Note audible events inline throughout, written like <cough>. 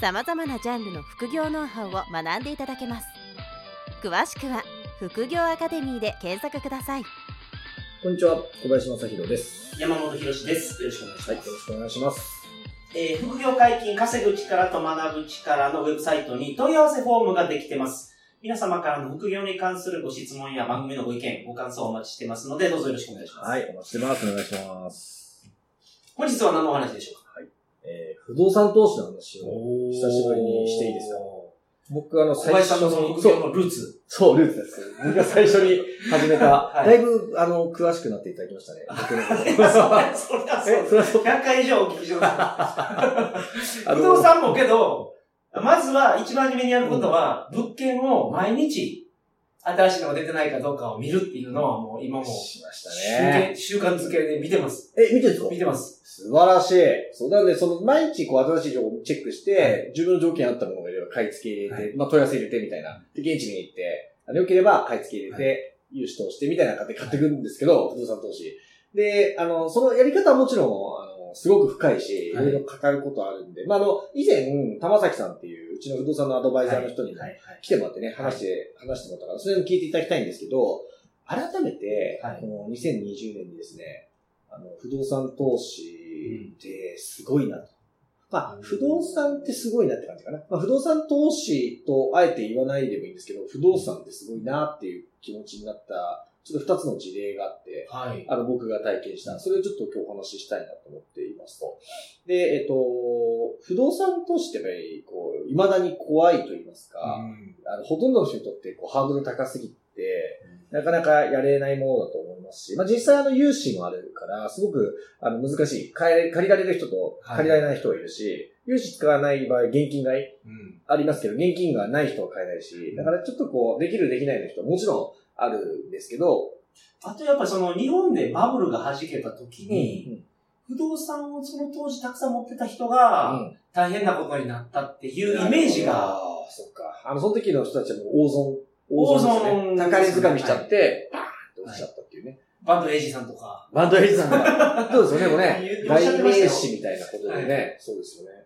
さまざまなジャンルの副業ノウハウを学んでいただけます詳しくは「副業アカデミー」で検索くださいこんにちは、小林正弘です。山本博史です。よろしくお願いします。はい、よろしくお願いします。えー副業解禁、稼ぐ力と学ぶ力のウェブサイトに問い合わせフォームができてます。皆様からの副業に関するご質問や番組のご意見、ご感想をお待ちしてますので、どうぞよろしくお願いします。はい、お待ちしてます。お願いします。本日は何のお話でしょうか？えー、不動産投資の話を久しぶりにしていいですか？僕あの、小林さんのその副業のルーツ。そう、ルーツです。僕が最初に始めた、<laughs> はいだいぶ、あの、詳しくなっていただきましたね。僕のことそりゃそうえ、それはそう100回以上お聞きしました。<laughs> 不動産もけど、まずは一番初めにやることは、物件を毎日、新しいのが出てないかどうかを見るっていうのはもう今もしました習ね。慣習慣づけで見てます。え、見てるんですか？見てます。素晴らしい。そう、なんで、その、毎日こう、新しい情報をチェックして、自分の条件に合ったものがいれば買い付け入れて、はまあ、問い合わせ入れてみたいな。で、現地に行って、あの、良ければ買い付け入れて、融資通してみたいな感じで買っていくんですけど、不動産投資。で、あの、そのやり方はもちろん、あの、すごく深いし、いはいろいろかかることあるんで、まあ、あの、以前、玉崎さんっていう、うちの不動産のアドバイザーの人にも来てもらってね、話して、話してもらったから、それも聞いていただきたいんですけど、改めて、はいこの2020年にですね、あの、不動産投資ってすごいなと。まあ、不動産ってすごいなって感じかな。まあ、不動産投資とあえて言わないでもいいんですけど、不動産ってすごいなっていう気持ちになった、ちょっと二つの事例があって、はい。あの、僕が体験した。それをちょっと今日お話ししたいなと思っていますと。で、えっと、不動産投資ってやっぱり、こう、未だに怖いと言いますか、あの、ほとんどの人にとって、こう、ハードル高すぎて、なかなかやれないものだと思いますし、まあ実際あの、融資もあるから、すごく、あの、難しい。借りられる人とはい借りられない人がいるし、融資使わない場合、現金買いうん。ありますけど、現金がない人は買えないし、だからちょっとこう、できるできないの人はもちろんあるんですけど、あとやっぱりその日本でバブルが弾けた時に、うん不動産をその当時たくさん持ってた人がうん大変なことになったっていうイメージが、ああ、そっか。あの、その時の人たちはもう大損、大損ですね。高値掴みしちゃって、バーンって落ちちゃったっていうね。バンドエイジさんとか、バンドエイジさんが。<laughs> そうですよね、もうね言。おっしゃって代ましたよ名詞みたいなことでね。そうですよね。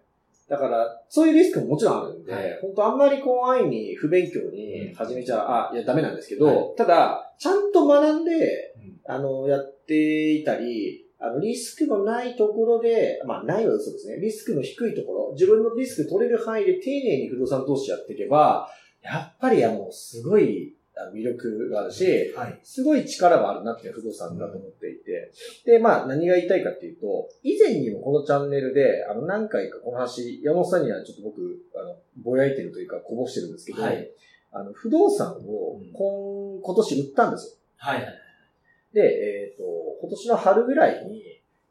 だから、そういうリスクももちろんあるんで、はい。本当あんまりこう、安易に不勉強に始めちゃ、あ、いや、ダメなんですけど、はただ、ちゃんと学んで、うん。あの、やっていたり、あの、リスクのないところで、まあ、ないは嘘ですね。リスクの低いところ、自分のリスク取れる範囲で丁寧に不動産投資やっていけば、やっぱり、あの、すごい、魅力があるし、はい。すごい力があるなって不動産だと思っていて。で、まあ何が言いたいかっていうと、以前にもこのチャンネルで、あの何回かこの話、山本さんにはちょっと僕、あの、ぼやいてるというかこぼしてるんですけど、はいあの、不動産をうん今、今年売ったんですよ。はいはい。で、えっ、と、今年の春ぐらいに、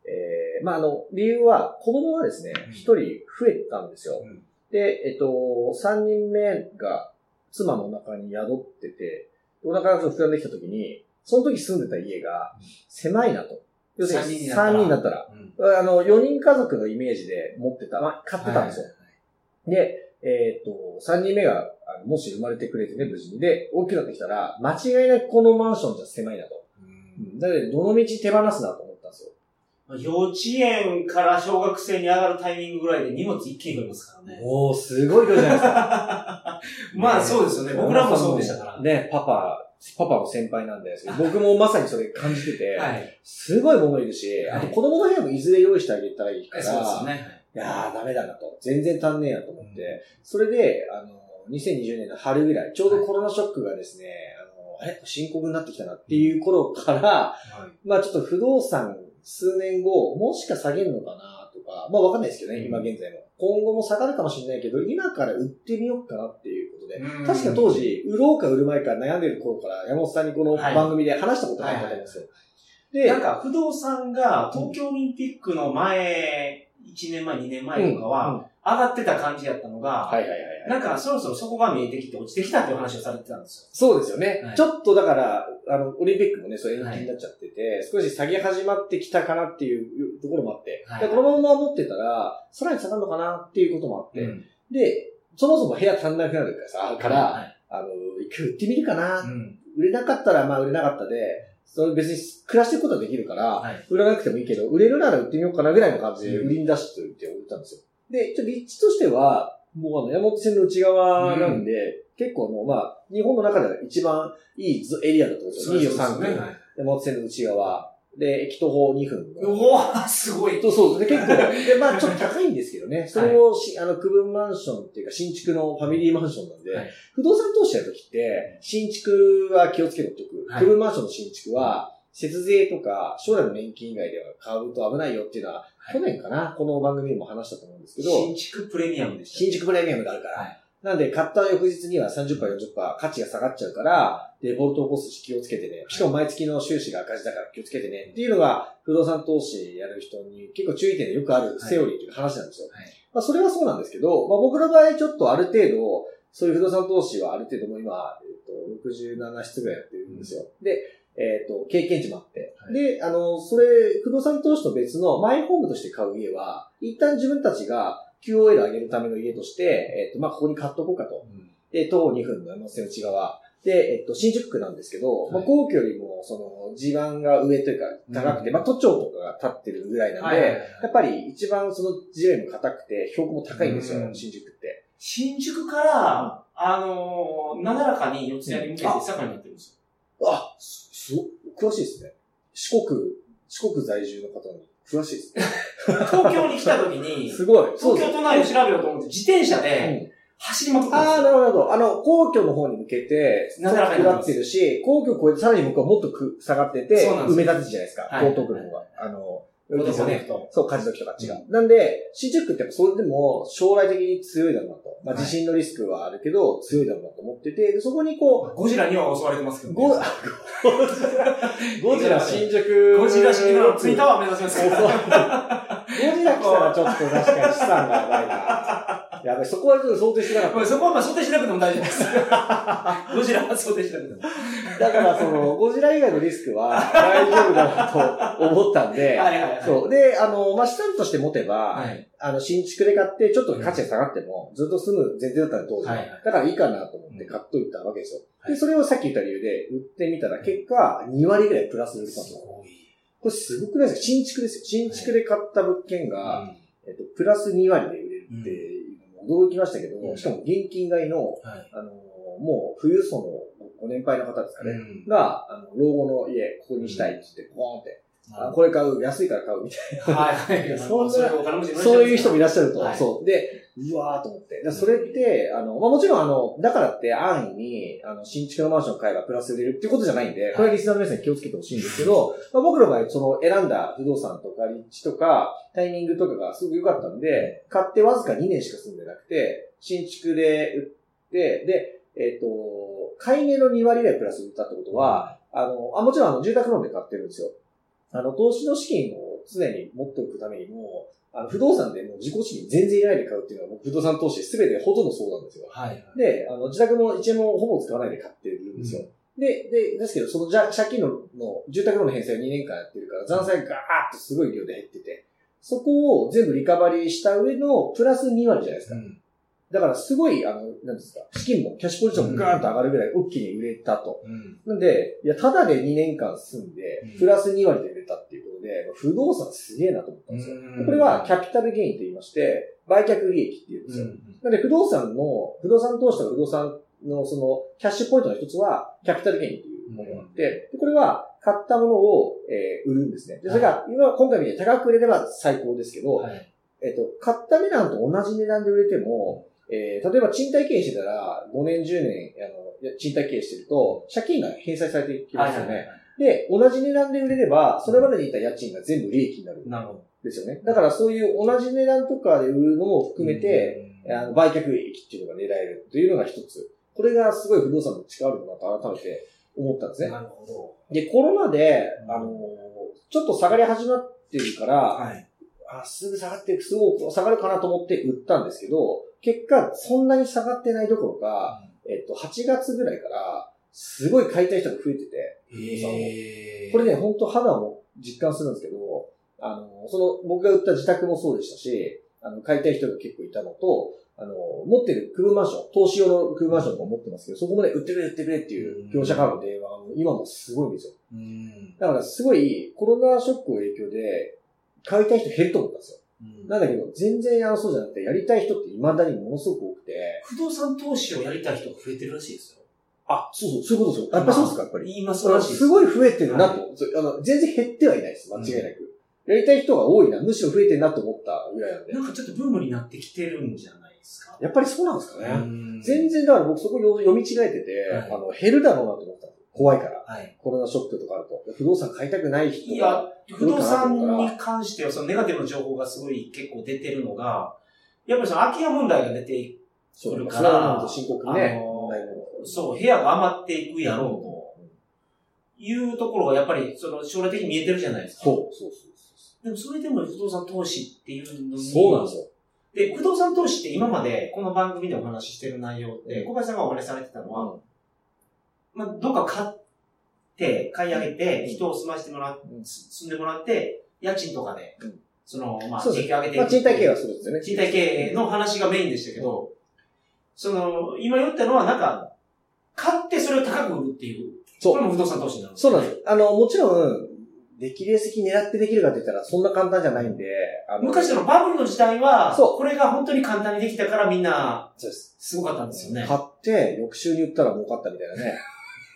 えー、まああの、理由は子供がですねうん、一人増えたんですよ。うんで、えっ、と、三人目が妻のお腹に宿ってて、お腹が膨らんできた時に、その時住んでた家が狭いなと。要するに3三人になったら人だったら、うんあの、4人家族のイメージで持ってた、まあ、買ってたんですよ。で、えっ、と、3人目が、もし生まれてくれてね、無事に。で、大きくなってきたら、間違いなくこのマンションじゃ狭いなと。うんだから、どの道手放すなと思ったんですよ。幼稚園から小学生に上がるタイミングぐらいで荷物一気に増えますからね。おー、すごい量じゃないですか。<laughs> <laughs> まあそうですよね。僕らもそうでしたから。ね、パパ、パパの先輩なんですけど、僕もまさにそれ感じてて、はい。すごいものいるし、はいあと子供の部屋もいずれ用意してあげたらいいから、そうですよね。いやー、ダメだなと。全然足んねえやと思って。それで、あの、2020年の春ぐらい、ちょうどコロナショックがですね、あの、あれ？深刻になってきたなっていう頃から、はい。まあちょっと不動産数年後、もしか下げるのかなとか、まあわかんないですけどね、今現在も。今後も下がるかもしれないけど、今から売ってみようかなっていうことで。うん確か当時、売ろうか売る前か悩んでる頃から、山本さんにこのはい番組で話したことがあったと思うんですよ。で、なんか不動産が東京オリンピックの前、1年前、2年前とかは、上がってた感じやったのが、はいはいはいはい。はい。なんか、そろそろそこが見えてきて落ちてきたっていう話をされてたんですそうですよね。はいちょっとだから、あの、オリンピックもね、そう延期になっちゃってて、少し下げ始まってきたかなっていうところもあって、はいでこのまま持ってたら、さらに下がるのかなっていうこともあって、よ。ん。で、そもそも部屋足んなくなるからさ、から、はいあの、一回売ってみるかな、うん。売れなかったらまあ売れなかったで、それ別に暮らしていくことはできるから、はい。売らなくてもいいけど、売れるなら売ってみようかなぐらいの感じで売りに出しておいて売ったんですよ。で、ちょっと立地としては、もうあの、山手線の内側なんで、結構あの、まあ、日本の中では一番いいエリアだと思うんですよ。23区。はい。山手線の内側。で、駅徒歩2分の。うわすごい。そうそう。で、結構、で、まあ、ちょっと高いんですけどね。それをし、あの、区分マンションっていうか、新築のファミリーマンションなんで、はい不動産投資やるときって、新築は気をつけろっておく。はい区分マンションの新築は、節税とか、将来の年金以外では買うと危ないよっていうのは、はい去年かな、この番組でも話したと思うんですけど、新築プレミアムでした。新築プレミアムがあるから。はいなんで、買った翌日には30%、40%価値が下がっちゃうから、デフォルトを起こすし気をつけてね。しかも毎月の収支が赤字だから気をつけてね。っていうのが、不動産投資やる人に結構注意点でよくあるセオリーというか話なんですよ。はいまあ、それはそうなんですけど、まあ、僕の場合ちょっとある程度、そういう不動産投資はある程度もう今、えっと、67室ぐらいやってるんですよ。で、えっ、と、経験値もあって。はいで、あの、それ、不動産投資と別のマイホームとして買う家は、一旦自分たちが QOL 上げるための家として、えっ、と、まあ、ここに買っとこうかと。で、徒歩2分の山手線内側。で、えっと、新宿区なんですけど、まあ、はい皇居よりも、その、地盤が上というか、高くて、うんまあ、都庁とかが立ってるぐらいなんで、やっぱり一番その地面も硬くて、標高も高いんですよ、うん新宿って。新宿から、あのー、なだらかに四谷に向けて坂になってるんですあ、す、すご、詳しいですね。四国、四国在住の方に詳しいですね。よ。東京に来た時に、<laughs> すごい。東京都内を調べようと思って、自転車うでん走りまくったんああ、ですよ。なるほどなるほど。あの、皇居の方に向けて、なだらかに下ってるし、皇居を越えてさらに僕はもっとく下がってて、埋め立て地じゃないですか。はい江東区の方が。あの、江東区ねと。そう、梶時とか違う。なんで、新宿区ってやっぱそれでも将来的に強いだろうなと。まあはい地震のリスクはあるけど、強いだろうなと思ってて、でそこにこう、ゴジラには襲われてますけどゴ、<laughs> ね。ゴジラ新宿。ゴジラ式のツインタワー目指しますそうそう。かゴジラ来たらちょっと確かに資産がやばいな。やばい、そこはちょっと想定してなかったら。。そこはまあ想定しなくても大丈夫です。<laughs> ゴジラは想定しなくても。だからその、ゴジラ以外のリスクは大丈夫だなと思ったんで、<laughs> はいはいはい。そう。で、あの、まあ、資産として持てば、はい。あの、新築で買って、ちょっと価値が下がっても、ずっと住む前提だったんで、当時は。はいはいだからいいかなと思って買っといたわけですよ。はいで、それをさっき言った理由で、売ってみたら、結果、2割ぐらいプラスで売れたんですよ。ごい。これすごくないですか？新築ですよ。新築で買った物件が、うんえっと、プラス2割で売れるって驚きましたけど、うんしかも現金買いの、はい。あの、もう、富裕層のご年配の方ですかね。うんが、あの、老後の家、ここにしたいって言って、ポーンって、あはこれ買う、安いから買うみたいいはい。<laughs> そんなれお金持ちな、そういう人もいらっしゃると。はいそう。で、うわーと思って。でそれって、あの、まあ、もちろんあの、だからって安易に、あの、新築のマンション買えばプラス売れるっていうことじゃないんで、これはリスナーの皆さんに気をつけてほしいんですけど、まあ、僕の場合、その選んだ不動産とか立地とか、タイミングとかがすごく良かったんで、買ってわずか2年しか住んでなくて、新築で売って、で、えっ、と、買い値の2割ぐらいプラス売ったってことは、あの、あ、もちろんあの、住宅ローンで買ってるんですよ。あの、投資の資金を常に持っておくためにも、あの、不動産でもう自己資金全然いらないで買うっていうのは、僕不動産投資すべてほとんどそうなんですよ。はい。で、あの、自宅も1円もほぼ使わないで買ってるんですよ。で、で、ですけど、そのじゃ借金のの、住宅ローンの返済を2年間やってるから、残債がガーッとすごい量で減ってて、そこを全部リカバリーした上のプラス2割じゃないですか。だからすごい、あの、なんですか、資金も、キャッシュポジションもガーンと上がるぐらい大きに売れたと。うん。なんで、いや、ただで2年間住んでうん、プラス2割でたっていうことで、不動産すげえなと思ったんですよ。でこれはキャピタルゲインと言いまして、売却利益って言うんですよ。なので、不動産の、不動産投資とか不動産のその、キャッシュポイントの一つは、キャピタルゲインっていうものがあって、でこれは、買ったものを、えー売るんですね。で、それが、今、今回みたいに高く売れれば最高ですけど、はい。えっと、買った値段と同じ値段で売れても、えー例えば賃貸経営してたら、5年、10年、あの、賃貸経営してると、借金が返済されてきますよね。で、同じ値段で売れれば、それまでにいた家賃が全部利益になるんなるほど。ですよね。だからそういう同じ値段とかで売るのも含めて、あの売却益っていうのが狙えるというのが一つ。これがすごい不動産の力あるなと改めて思ったんですね。なるほど。で、コロナで、うんあの、ちょっと下がり始まってるから、はい。あ、すぐ下がっていく、すぐ下がるかなと思って売ったんですけど、結果、そんなに下がってないどころか、えっと、8月ぐらいから、すごい買いたい人が増えてて、これね、本当肌も実感するんですけど、あの、その、僕が売った自宅もそうでしたし、あの、買いたい人が結構いたのと、あの、持ってる区分マンション、投資用の区分マンションとか持ってますけど、そこもね、売ってくれ、売ってくれっていう業者からの電話が今もすごいんですよ。うんだからすごい、コロナショックの影響で、買いたい人減ると思ったんですよ。なんだけど、全然あの、そうじゃなくて、やりたい人って未だにものすごく多くて、不動産投資をやりたい人が増えてるらしいですよ。あ、そうそう、そういうことですよ。やっぱりそうですか、やっぱり。今そうらしいです。すごい増えてるなと、そうあの、全然減ってはいないです、間違いなく。やりたい人が多いな、むしろ増えてるなと思ったぐらいなんで。なんかちょっとブームになってきてるんじゃないですか？やっぱりそうなんですかね。うん全然、だから僕そこ読み違えてて、はいあの、減るだろうなと思った怖いから。はい。コロナショックとかあると。不動産買いたくない人いやが。、不動産に関しては、そのネガティブな情報がすごい結構出てるのが、やっぱりその空き家問題が出て、そう来るからそれは本当深刻にね、そう、部屋が余っていくやろうと。いうところがやっぱりその将来的に見えてるじゃないですか。そう、そうそうでもそれでも不動産投資っていうのに、そう。そうなんですよ。で、不動産投資って今までこの番組でお話ししてる内容って、うん。小林さんがお話しされてたのは、うんまあ、どっか買って、買い上げて、うん。人を住ましてもら住んでもらって、家賃とかで、うん。その、まあ、そうです時給上げていくまあ、賃貸経営はするんですよね。賃貸経営の話がメインでしたけど、その、今言ったのはなんか、買ってそれを高く売るっていう、そうこれも不動産投資になるそうなんですよ。あの、もちろん、できる席狙ってできるかって言ったら、そんな簡単じゃないんで、あの、昔のバブルの時代は、そうこれが本当に簡単にできたからみんな、そうです。すごかったんですよね。買って、翌週に売ったら儲かったみたいなね。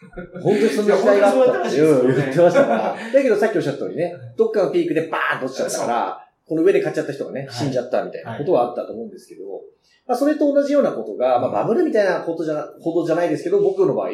<laughs> 本当にそんな時代があったっていう言ってましたから。<laughs> だけどさっきおっしゃった通りね、どっかのピークでバーンと落ちちゃったから、この上で買っちゃった人がね、はい死んじゃったみたいなことはあったと思うんですけど、まあそれと同じようなことが、まあバブルみたいなことじゃな、ほどじゃないですけど、僕の場合、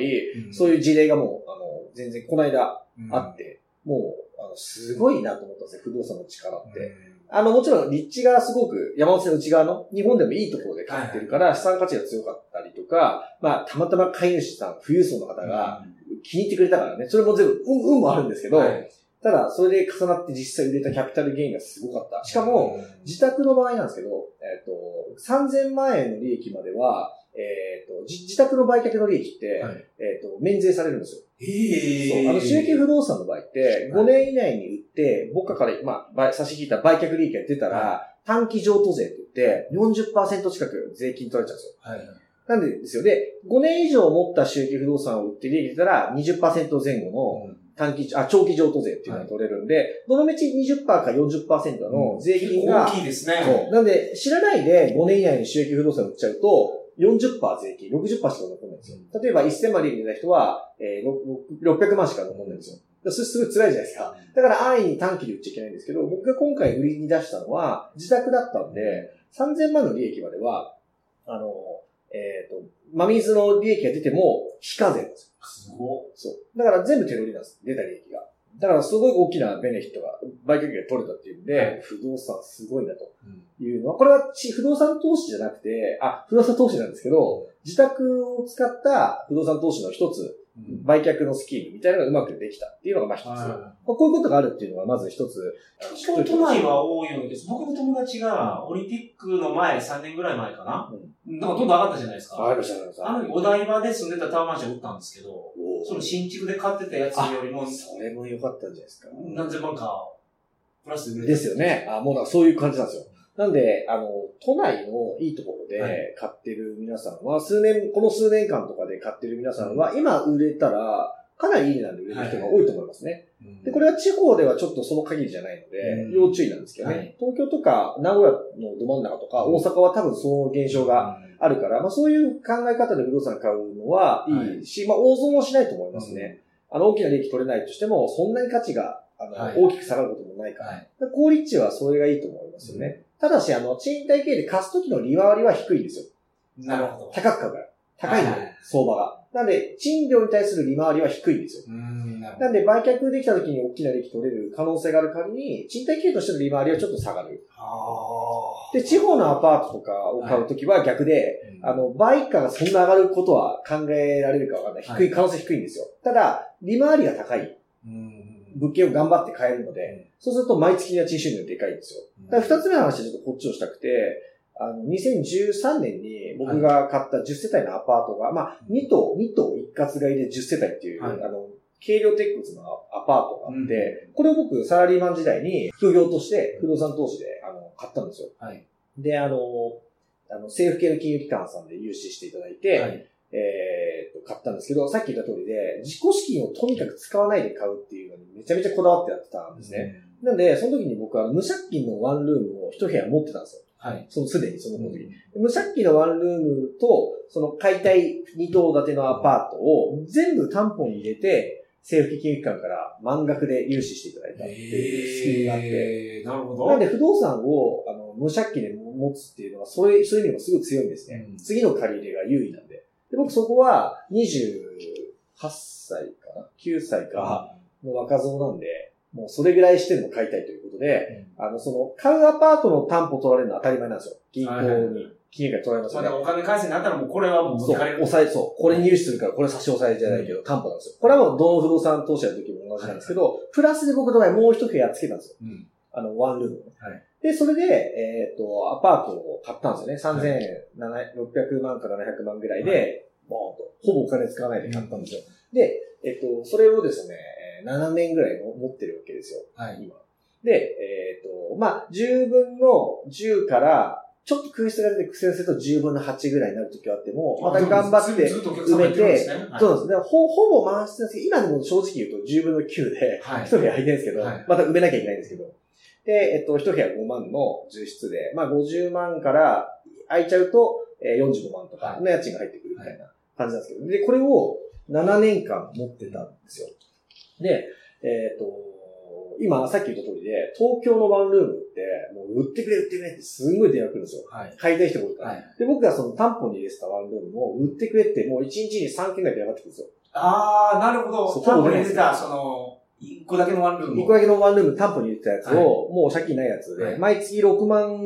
そういう事例がもう、あの、全然この間うん。あって、もう、あの、すごいなと思ったんですよ、不動産の力って。あの、もちろん立地がすごく山手線の内側の日本でもいいところで買ってるから、資産価値が強かったりとか、まあ、たまたま飼い主さん、富裕層の方が気に入ってくれたからね、それも全部、運、運もあるんですけど、はいただ、それで重なって実際売れたキャピタルゲインがすごかった。しかも、、自宅の場合なんですけど、えっ、と、3000万円の利益までは、えっ、と、じ自宅の売却の利益って、はいえっ、と、免税されるんですよ。ええそうあの、収益不動産の場合って、5年以内に売って、僕から、まあ、倍差し引いた売却利益が出たら、短期譲渡税って言って、40%近く税金取られちゃうんですよ。はい。なんでですよ。で、5年以上持った収益不動産を売って利益出たら、20%前後の短期、あ、長期譲渡税っていうのが取れるんで、どのみち20%か40%の税金が、大きいですね。そう。なんで、知らないで5年以内に収益不動産売っちゃうと、40%税金、60%しか残んないんですよ。例えば1000万利益出た人は、えー、ろ600万しか残んないんですよ。すごい辛いじゃないですか。だから安易に短期で売っちゃいけないんですけど、僕が今回売りに出したのは、自宅だったんで、3000万の利益までは、あの、えっ、と、真水の利益が出ても、非課税なんですよ。すごそう。だから全部手取りなんです。出た利益が。だからすごい大きなベネフィットが、売却益が取れたっていうんで、はい不動産すごいなとい。いうのは、これはち不動産投資じゃなくて、あ、不動産投資なんですけど、自宅を使った不動産投資の一つ、売却のスキームみたいなのがうまくできたっていうのがまあ一つ。まあこういうことがあるっていうのがまず一つ。東京都内は多いようです。僕の友達が、オリンピックの前、3年ぐらい前かな。なんかどんどん上がったじゃないですか。ありました、あの時お台場で住んでたタワーマンション売ったんですけど、その新築で買ってたやつよりも、それも良かったんじゃないですか。何千万か、プラスで売れですよね。あ、もうだからそういう感じなんですよ。なんで、あの、都内のいいところはで買ってる皆さんは、数年、この数年間とかで買ってる皆さんは、今売れたら、かなりいい値段で売れる人が多いと思いますね。で、これは地方ではちょっとその限りじゃないので、うん。要注意なんですけどね。はい。東京とか名古屋のど真ん中とか大阪は多分その現象があるから、まあそういう考え方で不動産買うのはいいし、まあ大損もしないと思いますね。あの大きな利益取れないとしても、そんなに価値があの、はい。大きく下がることもないから。高立地はそれがいいと思いますよね。ただし、あの、賃貸経営で貸すときの利回りは低いんですよ。なるほど。高く買うから。高いの相場が。なんで、賃料に対する利回りは低いんですよ。うん、ななんで、売却できた時に大きな利益取れる可能性がある代わりに、賃貸経営としての利回りはちょっと下がる。ど。で、地方のアパートとかを買うときは逆で、あの、売価がそんな上がることは考えられるかわかんない。低い、可能性低いんですよ。ただ、利回りが高いうん。物件を頑張って買えるので、そうすると毎月の家賃収入がでかいんですよ。だから二つ目の話はちょっとこっちをしたくて、あの、2013年に僕が買った10世帯のアパートが、まあ、2棟、2棟一括買いで10世帯っていう、はいあの、軽量鉄骨のアパートがあって、これを僕、サラリーマン時代に副業として不動産投資で、あの、買ったんですよ。はい。で、あの、あの、政府系の金融機関さんで融資していただいて、はい。えーっと、買ったんですけど、さっき言った通りで、自己資金をとにかく使わないで買うっていうのにめちゃめちゃこだわってやってたんですね。なんで、その時に僕は無借金のワンルームを一部屋持ってたんですよ。はい。そのすでにその時に。無借金のワンルームと、その解体2棟建てのアパートを全部担保に入れて、政府金融機関から満額で融資していただいたっていうスキームがあって、えー、なるほど。なんで不動産をあの無借金で持つっていうのは、それ、そういう意味でもすごい強いんですね。うん次の借り入れが優位なんで。で僕そこは28歳かな ?9 歳かの若造なんで、もうそれぐらいしてでも買いたいということで、あの、その、買うアパートの担保取られるのは当たり前なんですよ。銀行はいはいはいに、金融機関に取られますよねまあで。もお金返せになったらもうこれはもう持そう。抑え、そう、これ入手するから、これ差し押さえじゃないけど、担保なんですよ。これはもうどの不動産投資の時も同じなんですけど、プラスで僕の場合もう一部屋つけたんですよ。うん。あの、ワンルーム。はいで、それで、えっ、と、アパートを買ったんですよね。3600万から700万ぐらいで、ボーンと、ほぼお金使わないで買ったんですよ。で、えっ、と、それをですね、えー7年ぐらいの持ってるわけですよ。はい。今。で、えっ、と、まあ、10分の10から、ちょっと空室が出て苦戦すると10分の8ぐらいになる時はあっても、また頑張って埋めてそうですね。ほほぼ満室なんですけど、今でも正直言うと10分の9で、はい一部屋空いてるんですけど、はいまた埋めなきゃいけないんですけど。で、えっと、一部屋5万の重室で、まあ50万から空いちゃうと、えー45万とかの家賃が入ってくるみたいな感じなんですけど、で、これを7年間持ってたんですよ。で、えっ、と、今、さっき言った通りで、東京のワンルームって、もう売ってくれ売ってくれってすんごい電話来るんですよ。はい。買いたい人が多いから。はい。で、僕がその担保に入れてたワンルームも売ってくれって、もう1日に3件ぐらい電話がってくるんですよ。あー、なるほど。そう担保に入れてた、その、一個だけのワンルームを。1個だけのワンルーム担保に入れてたやつを、はいもう借金ないやつで、はい毎月6万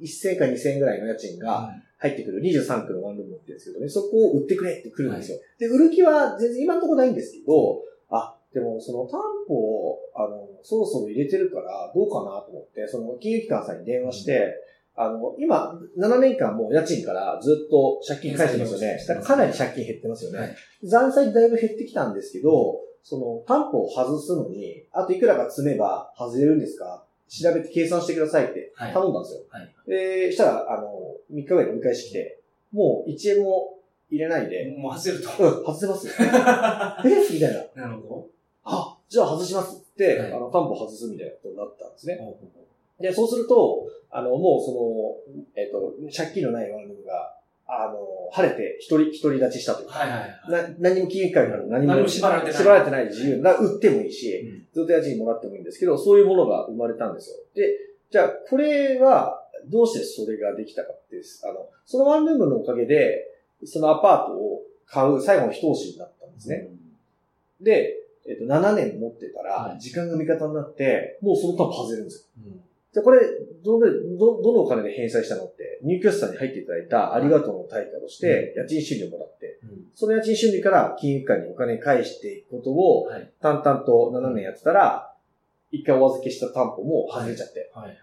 1000か2000ぐらいの家賃がは入ってくる23区のワンルーム持ってるんですけどね、そこを売ってくれって来るんですよ。で、売る気は全然今のところないんですけど、あ、でもその担保を、あの、そろそろ入れてるからどうかなと思って、その金融機関さんに電話して、あの、今、7年間もう家賃からずっと借金返してますよね。だからかなり借金減ってますよね。はい残債だいぶ減ってきたんですけど、その担保を外すのに、あといくらか積めば外れるんですか？調べて計算してくださいってはい頼んだんですよ。はいで、したら、あの、3日ぐらいで折り返してきて、もう1円も入れないで、もう外せると。うん、外せますよ。<laughs> えみたいな。なるほあ、じゃあ外しますって、はいあの、担保外すみたいなことになったんですね。ど。で、そうすると、あの、もうその、えっ、と、借金のないワンルームが、あの、晴れて一人、一人立ちしたというか、はいはいはい。な何も金融機関から何も何も縛られてない縛られてない自由な、売ってもいいし、うんずっと家賃もらってもいいんですけど、そういうものが生まれたんですよ。で、じゃあ、これは、どうしてそれができたかってです。あの、そのワンルームのおかげで、そのアパートを買う最後の一押しになったんですね。で、えっと、7年持ってたら、はい時間が味方になって、もうその担保外れるんですよ。うんじゃあこれ、どの、ど、どのお金で返済したのって、入居者さんに入っていただいたありがとうの対価として、家賃収入をもらって、うんその家賃収入から金融機関にお金返していくことを、はい。淡々と7年やってたら、一回お預けした担保も外れちゃって、はい。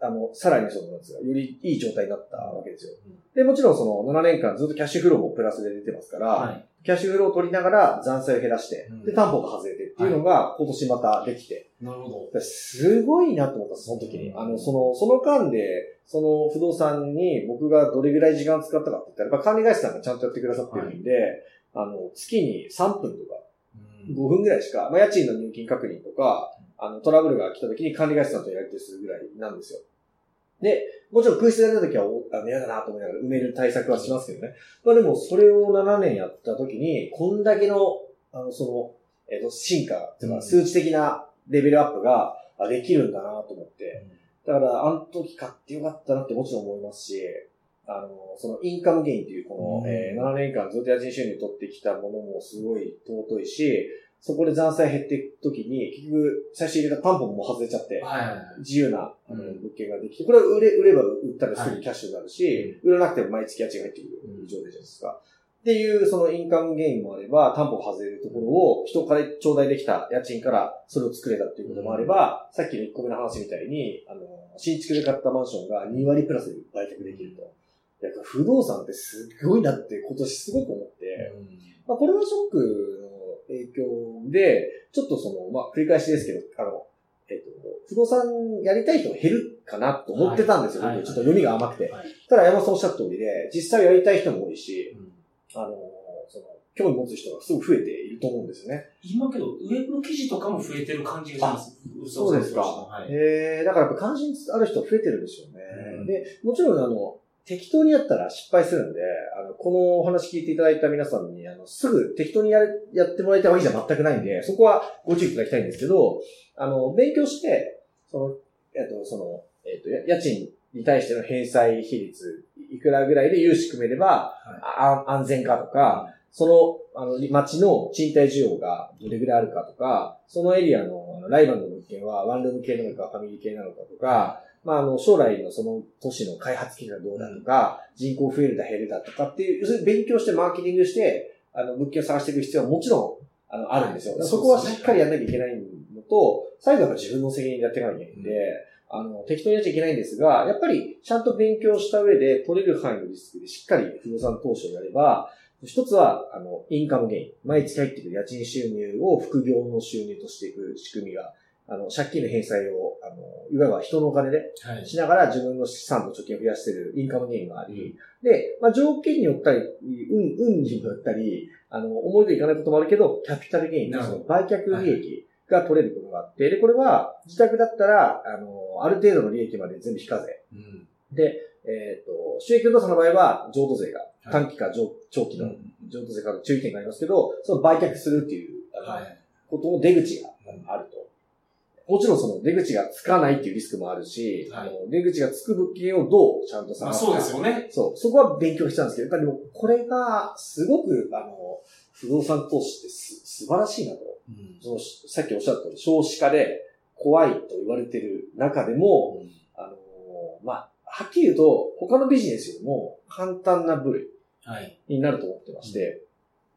あの、さらにその、なんですか、よりいい状態になったわけですようん。で、もちろんその7年間ずっとキャッシュフローもプラスで出てますから、はい。キャッシュフローを取りながら残債を減らして、うん。で、担保が外れてっていうのが今年またできて、なるほすごいなと思ったその時に。うん。あの、その、その間で、その不動産に僕がどれぐらい時間使ったかって言ったら、やっぱ管理会社さんがちゃんとやってくださってるんで、あの、月に3分とかど。5分ぐらいしか、まあ、家賃の入金確認とか、あの、トラブルが来た時に管理会社さんとやり取りするぐらいなんですよ。で、もちろん空室が出た時は、おあの、嫌だなと思いながら埋める対策はしますけどね。まあでも、それを7年やった時に、こんだけの、あの、その、えっ、と、進化数値的なレベルアップがあできるんだなと思って。だから、あの時買ってよかったなってもちろん思いますし、あの、そのインカムゲインっていうこの、うんえー7年間ずっと家賃収入取ってきたものもすごい尊いし、そこで残債減っていくときに、結局、最初入れた担保も外れちゃって。自由なあのうん。物件ができて、これは売れ、売れば売ったらすぐにキャッシュになるし、う売らなくても毎月家賃が入ってくる。状態じゃないですか。っっていうそのインカムゲインもあれば、担保外れるところを人から頂戴できた家賃からそれを作れたっていうこともあれば、さっきの1個目の話みたいに、あの、新築で買ったマンションが2割プラスで売却できると。やっぱ不動産ってすごいなって今年すごく思って、まあこれはショックの影響で、ちょっとその、まあ繰り返しですけど、あの、えっ、と、不動産やりたい人が減るかなと思ってたんですよ、はい、ちょっと読みが甘くて。はい、ただ山本さんおっしゃった通りで、実際やりたい人も多いし、うん、あの、その、興味持つ人がすごく増えていると思うんですよね。今けど、ウェブ記事とかも増えてる感じがします。そうですか。はい、えー、だからやっぱ関心ある人増えてるんですよね。うん、で、もちろんあの、適当にやったら失敗するんで、あの、このお話聞いていただいた皆さんに、あの、すぐ適当にやる、やってもらいたいわけじゃ全くないんで、そこはご注意いただきたいんですけど、あの、勉強して、その、えっと、その、えっと、家賃に対しての返済比率、いくらぐらいで融資組めれば、はい、安全かとか、その、あの、町の賃貸需要がどれぐらいあるかとか、そのエリアのライバルの物件はワンルーム系なのかファミリー系なのかとか、まあ、あの、将来のその都市の開発期がどうだとか、人口増えるだ減るだとかっていう、要するに勉強してマーケティングして、あの、物件を探していく必要はもちろん、あの、あるんですよ。そこはしっかりやんなきゃいけないのと、最後は自分の責任でやっていかなきゃいけないんで、あの、適当にやっちゃいけないんですが、やっぱりちゃんと勉強した上で取れる範囲のリスクでしっかり不動産投資をやれば、一つは、あの、インカムゲイン。毎月入ってくる家賃収入を副業の収入としていく仕組みがあの、借金の返済を、あの、いわば人のお金で、しながら自分の資産と貯金を増やしているインカムゲインがあり、で、まあ、条件によったり、運、運によったり、あの、思いといかないこともあるけど、キャピタルゲイン、その売却利益が取れることがあって、で、これは自宅だったら、あの、ある程度の利益まで全部非課税。うん、で、えっ、ー、と、収益不動産の場合は、譲渡税が、短期か長期の譲渡税から注意点がありますけど、その売却するっていう、はい、ことの出口があると。もちろんその出口がつかないっていうリスクもあるし、はい、あの出口がつく物件をどうちゃんと探すか。そうですよね。そう。そこは勉強したんですけど、やっぱりでもこれがすごく、あの、不動産投資ってす素晴らしいなと。うん、そのさっきおっしゃった少子化で怖いと言われてる中でも、うん、あの、まあ、はっきり言うと、他のビジネスよりも簡単な部類になると思ってまして、は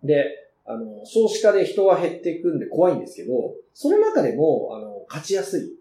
い、で、あの、少子化で人は減っていくんで怖いんですけど、その中でも、あの、勝ちやすい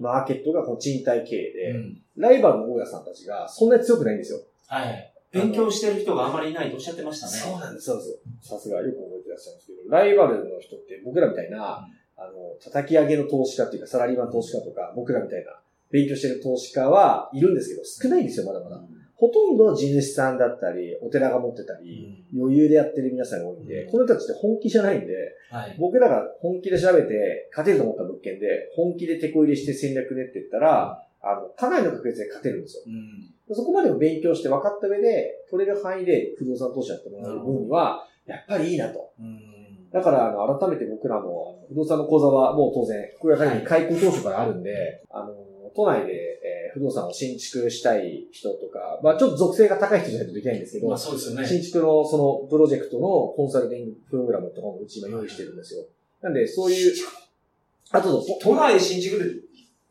マーケットがこの賃貸経営で、はい、ライバルの大家さんたちがそんなに強くないんですよ。はい。勉強してる人があまりいないとおっしゃってましたね。そうなんです、そうです。さすがよく覚えてらっしゃるんですけど、ライバルの人って僕らみたいな、うん、あの、叩き上げの投資家っていうか、サラリーマン投資家とか、僕らみたいな勉強してる投資家はいるんですけど、少ないんですよ、まだまだ。うんほとんど地主さんだったり、お寺が持ってたり、うん、余裕でやってる皆さんが多いんで、うん、この人たちって本気じゃないんで、はい、僕らが本気で調べて勝てると思った物件で、本気で手こ入れして戦略練って言ったら、あの、かなりの確率で勝てるんですよ。うん、そこまでも勉強して分かった上で、取れる範囲で不動産投資やってもらえる分には、やっぱりいいなと。だから、あの、改めて僕らの不動産の講座はもう当然、福岡会に開校当初からあるんで、あの、都内で、えー、不動産を新築したい人とか、まあちょっと属性が高い人じゃないとできないんですけど、まあそうですよね。新築のそのプロジェクトのコンサルティングプログラムとかもうち今用意してるんですよ。なんで、そういう、あと都内新築で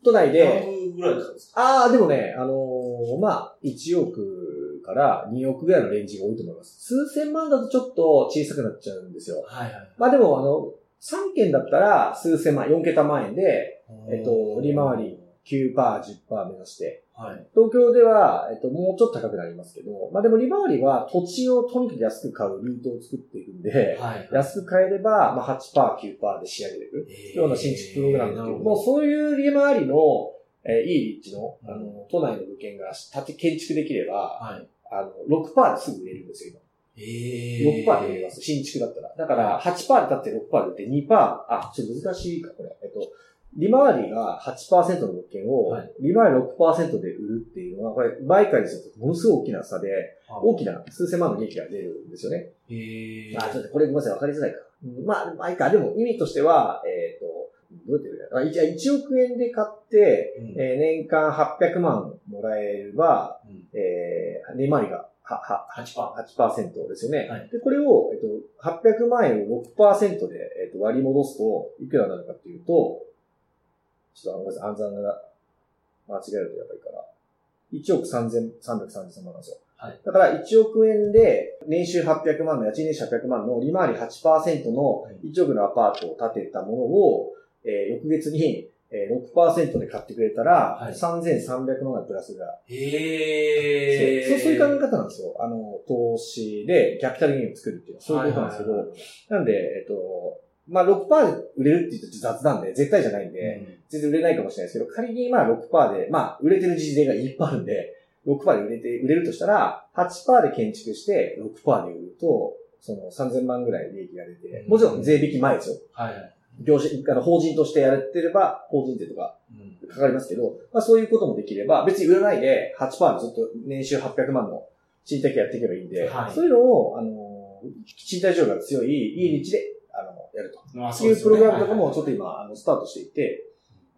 都内で、ぐらいですか？ああ、でもね、あのー、まあ、1億から2億ぐらいのレンジが多いと思います。数千万だとちょっと小さくなっちゃうんですよ。はいはい。まあでも、あの、3件だったら数千万、4桁万円で、えっと、利回り9%、10%目指して、はい、東京では、えっと、もうちょっと高くなりますけど、まあでも利回りは土地をとにかく安く買うルートを作っていくんで、はい、安く買えれば、まあ8%、9%で仕上げれるような新築プログラムっていう、もうそういう利回りの、えー、いい立地の、あの、都内の物件が建て、建築できれば、はい、あの、6%ですぐ売れるんですよ、今。えー、6%で売れます。新築だったら。だから、8%で建って6%で売って2%、あ、ちょっと難しいか、これ。えっと、利回りが8%の物件を、利回り6%で売るっていうのは、これ、売買にするとものすごい大きな差で、大きな数千万の利益が出るんですよね。へあ、ちょっとこれごめんなさい、わかりづらいか。まあ、まあいいか。でも意味としては、えっ、ー、と、どうやって言うか。1, 億円で買って、うん、えー、年間800万もらえれば、うん、えー、利回りがは、は、8%, 8ですよね。はい、で、これを、えっと、800万円を6%で、えっと、割り戻すと、いくらになるかっていうと、ちょっとごめんなさい、暗算が間違えるとやばいから、1億3333万なんですよ。はい、だから1億円で年収800万の家賃年収800万の利回り8%の1億のアパートを建てたものを、えー、翌月にえー、6%で買ってくれたら、はい、3300万円プラスが。へそうそういう考え方なんですよ。あの、投資でキャピタルゲインを作るっていうのは。そういうことなんですけど、なんで、えっと、まあ6%で売れるって言うと雑なんで、絶対じゃないんで、うん、全然売れないかもしれないですけど、仮にまあ6%で、まあ売れてる事例がいっぱいあるんで、6%で売れて、売れるとしたら、8%で建築して6%で売ると、その3000万ぐらい利益が出て、もちろん税引き前ですよ。はい。業種、あの、法人としてやってれば、法人税とか、かかりますけど、まあそういうこともできれば、別に売らないで8%でずっと年収800万の賃貸やっていけばいいんで、はい、そういうのを、あの、賃貸情が強い、いい立地で、やると。いうプログラムとかもちょっと今、あの、スタートしていて、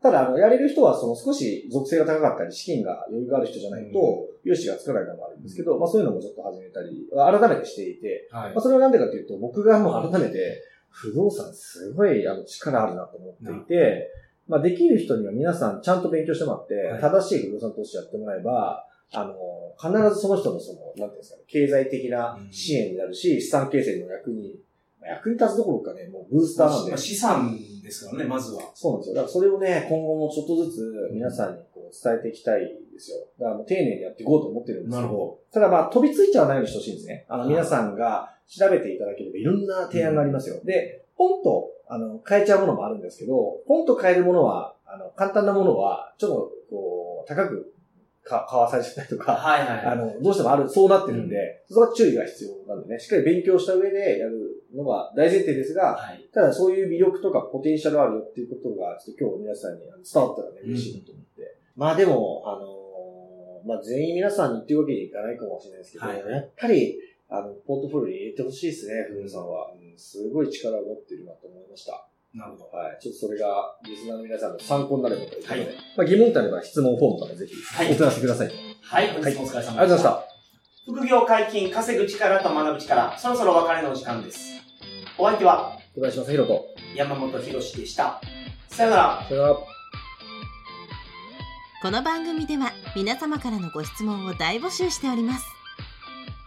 ただ、あの、やれる人は、その少し属性が高かったり、資金が余裕がある人じゃないと、融資がつかないのがあるんですけど、まあそういうのもちょっと始めたり、改めてしていて、はい、まあそれはなんでかというと、僕がもう改めて、不動産すごいあの力あるなと思っていて、まあできる人には皆さんちゃんと勉強してもらって、はい、正しい不動産投資やってもらえば、あの、必ずその人のその、なんていうんですかね、経済的な支援になるし、資産形成の役に役に立つどころかね、もうブースターなんで。資産ですからね、まずは。そうなんですよ。だからそれをね、今後もちょっとずつ皆さんにこう伝えていきたいですよ。だからもう丁寧にやっていこうと思ってるんですけど、どただまあ飛びついちゃわないようにしてほしいんですね。あの皆さんが調べていただければいろんな提案がありますよ。で、ポンと、あの、変えちゃうものもあるんですけど、ポンと変えるものは、あの、簡単なものは、ちょっと、こう、高くか、買わされちゃったりとか、はいはい、あの、どうしてもある、そうなってるんで、そこは注意が必要なんでね、しっかり勉強した上でやるのが大前提ですが、はい、ただそういう魅力とかポテンシャルあるよっていうことが、ちょっと今日皆さんに伝わったらね、嬉しいなと思って。うん、まあでも、あのー、まあ全員皆さんに言ってるわけにいかないかもしれないですけど、はい、やっぱり、あの、ポートフォリオに入れてほしいですね、ふみさんは、うん。すごい力を持ってるなと思いました。なるほど。はい。ちょっとそれが、リスナーの皆さんの参考になればということで、はい、まあ疑問点あれば質問フォームからぜひ、お問い合わせください。はい、本日もお疲れ様でした。ありがとうございました。副業解禁、稼ぐ力と学ぶ力、そろそろお別れのお時間です。お相手は、小林正宏と山本博史でした。さよなら。さよなら。この番組では皆様からのご質問を大募集しております。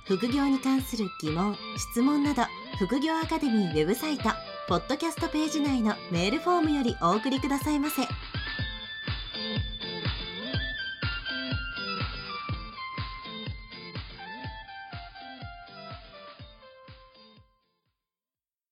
副業に関する疑問、質問など、副業アカデミーウェブサイト、ポッドキャストページ内のメールフォームよりお送りくださいませ。